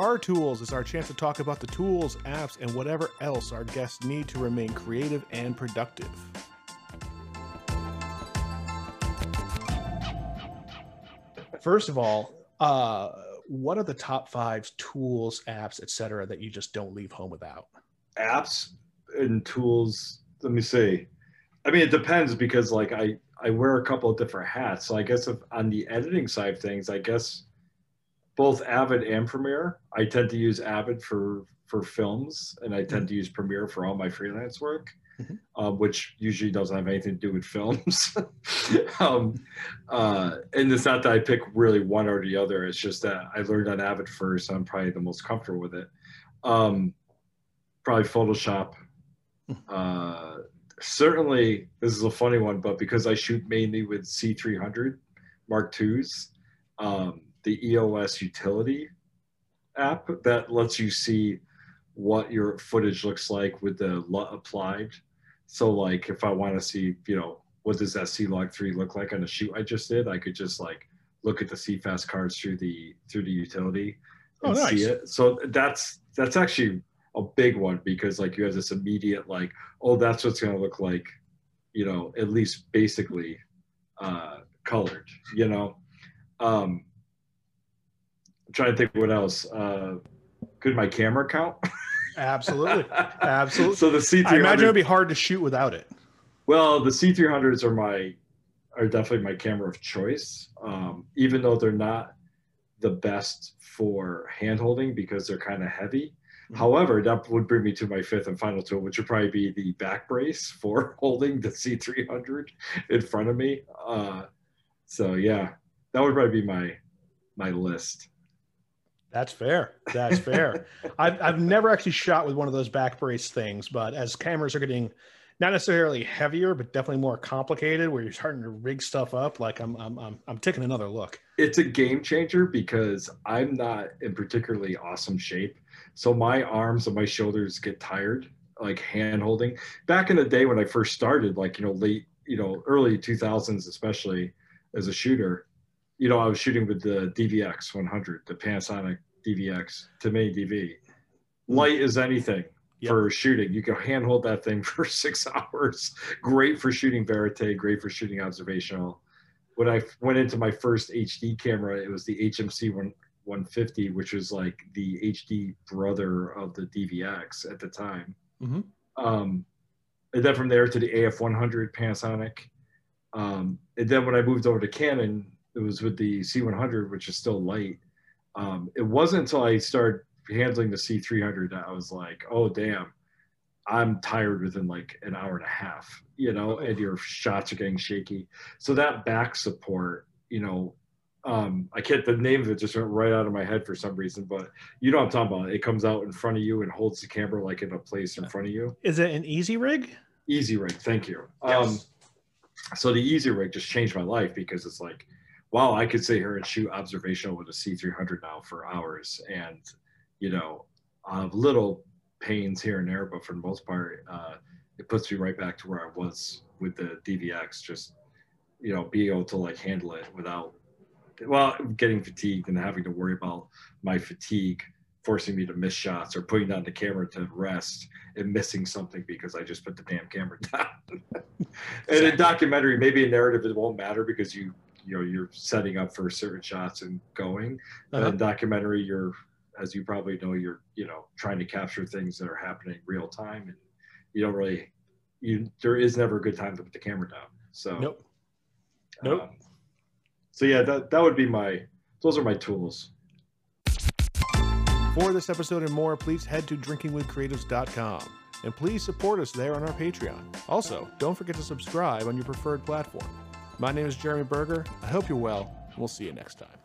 Bar Tools is our chance to talk about the tools, apps, and whatever else our guests need to remain creative and productive. First of all, uh, what are the top five tools, apps, etc., that you just don't leave home without? Apps and tools. Let me see. I mean, it depends because like I I wear a couple of different hats. So I guess if on the editing side of things, I guess both Avid and Premiere. I tend to use Avid for for films, and I tend to use Premiere for all my freelance work, Mhm. uh, which usually doesn't have anything to do with films. um, uh, and it's not that I pick really one or the other. It's just that I learned on Avid first. I'm probably the most comfortable with it. Um, probably Photoshop. Uh, certainly, this is a funny one, but because I shoot mainly with C300 Mark IIs, um, the EOS utility app that lets you see what your footage looks like with the LUT applied. So, like, if I want to see, you know, what does that C log three look like on a shoot I just did, I could just like look at the CFast cards through the through the utility Oh, and nice. see it. So that's that's actually a big one because like you have this immediate like, oh, that's what's gonna look like, you know, at least basically uh colored, you know. Um I'm trying to think what else. Uh could my camera count? Absolutely. Absolutely. So the C300 I imagine it'd be hard to shoot without it. well, the C300s are my are definitely my camera of choice. Um, even though they're not the best for hand holding because they're kind of heavy. Mhm. However, that would bring me to my fifth and final tool, which would probably be the back brace for holding the C300 in front of me. Uh, so yeah, that would probably be my my list. That's fair. That's fair. I've, I've never actually shot with one of those back brace things, but as cameras are getting not necessarily heavier, but definitely more complicated, where you're starting to rig stuff up, like I'm I'm I'm, I'm taking another look. it's a game changer because I'm not in particularly awesome shape. So my arms and my shoulders get tired, like hand holding. Back in the day when I first started, like, you know, late, you know, early 2000s, especially as a shooter, you know, I was shooting with the DVX 100, the Panasonic DVX to me DV. Light as anything Yep. for shooting. You can hand hold that thing for six hours. Great for shooting verite, great for shooting observational when I went into my first HD camera, it was the HMC one, 150, which was like the HD brother of the DVX at the time. Mhm. Um, and then from there to the AF100 Panasonic. Um, and then when I moved over to Canon, it was with the C100, which is still light. Um, it wasn't until I started handling the C300 that I was like, oh, damn, I'm tired within like an hour and a half, you know, and your shots are getting shaky. So that back support, you know, um, I can't, the name of it just went right out of my head for some reason, but you know what I'm talking about. It comes out in front of you and holds the camera like in a place in front of you. Is it an easy rig? Easy rig, thank you. Um, so the easy rig just changed my life because it's like, wow, I could sit here and shoot observational with a C300 now for hours, and you know, I have little pains here and there, but for the most part, uh, it puts me right back to where I was with the DVX. Just you know, being able to like handle it without, well, getting fatigued and having to worry about my fatigue forcing me to miss shots or putting down the camera to rest and missing something because I just put the damn camera down. and in documentary, maybe in narrative it won't matter because you you know you're setting up for certain shots and going. But Uh-huh. in documentary, you're as you probably know, you're you know trying to capture things that are happening real time, and you don't really you there is never a good time to put the camera down. So Nope. Nope. um, so yeah, that that would be my those are my tools. For this episode and more, please head to drinkingwithcreatives.com and please support us there on our Patreon. Also, don't forget to subscribe on your preferred platform. My name is Jeremy Berger. I hope you're well, we'll see you next time.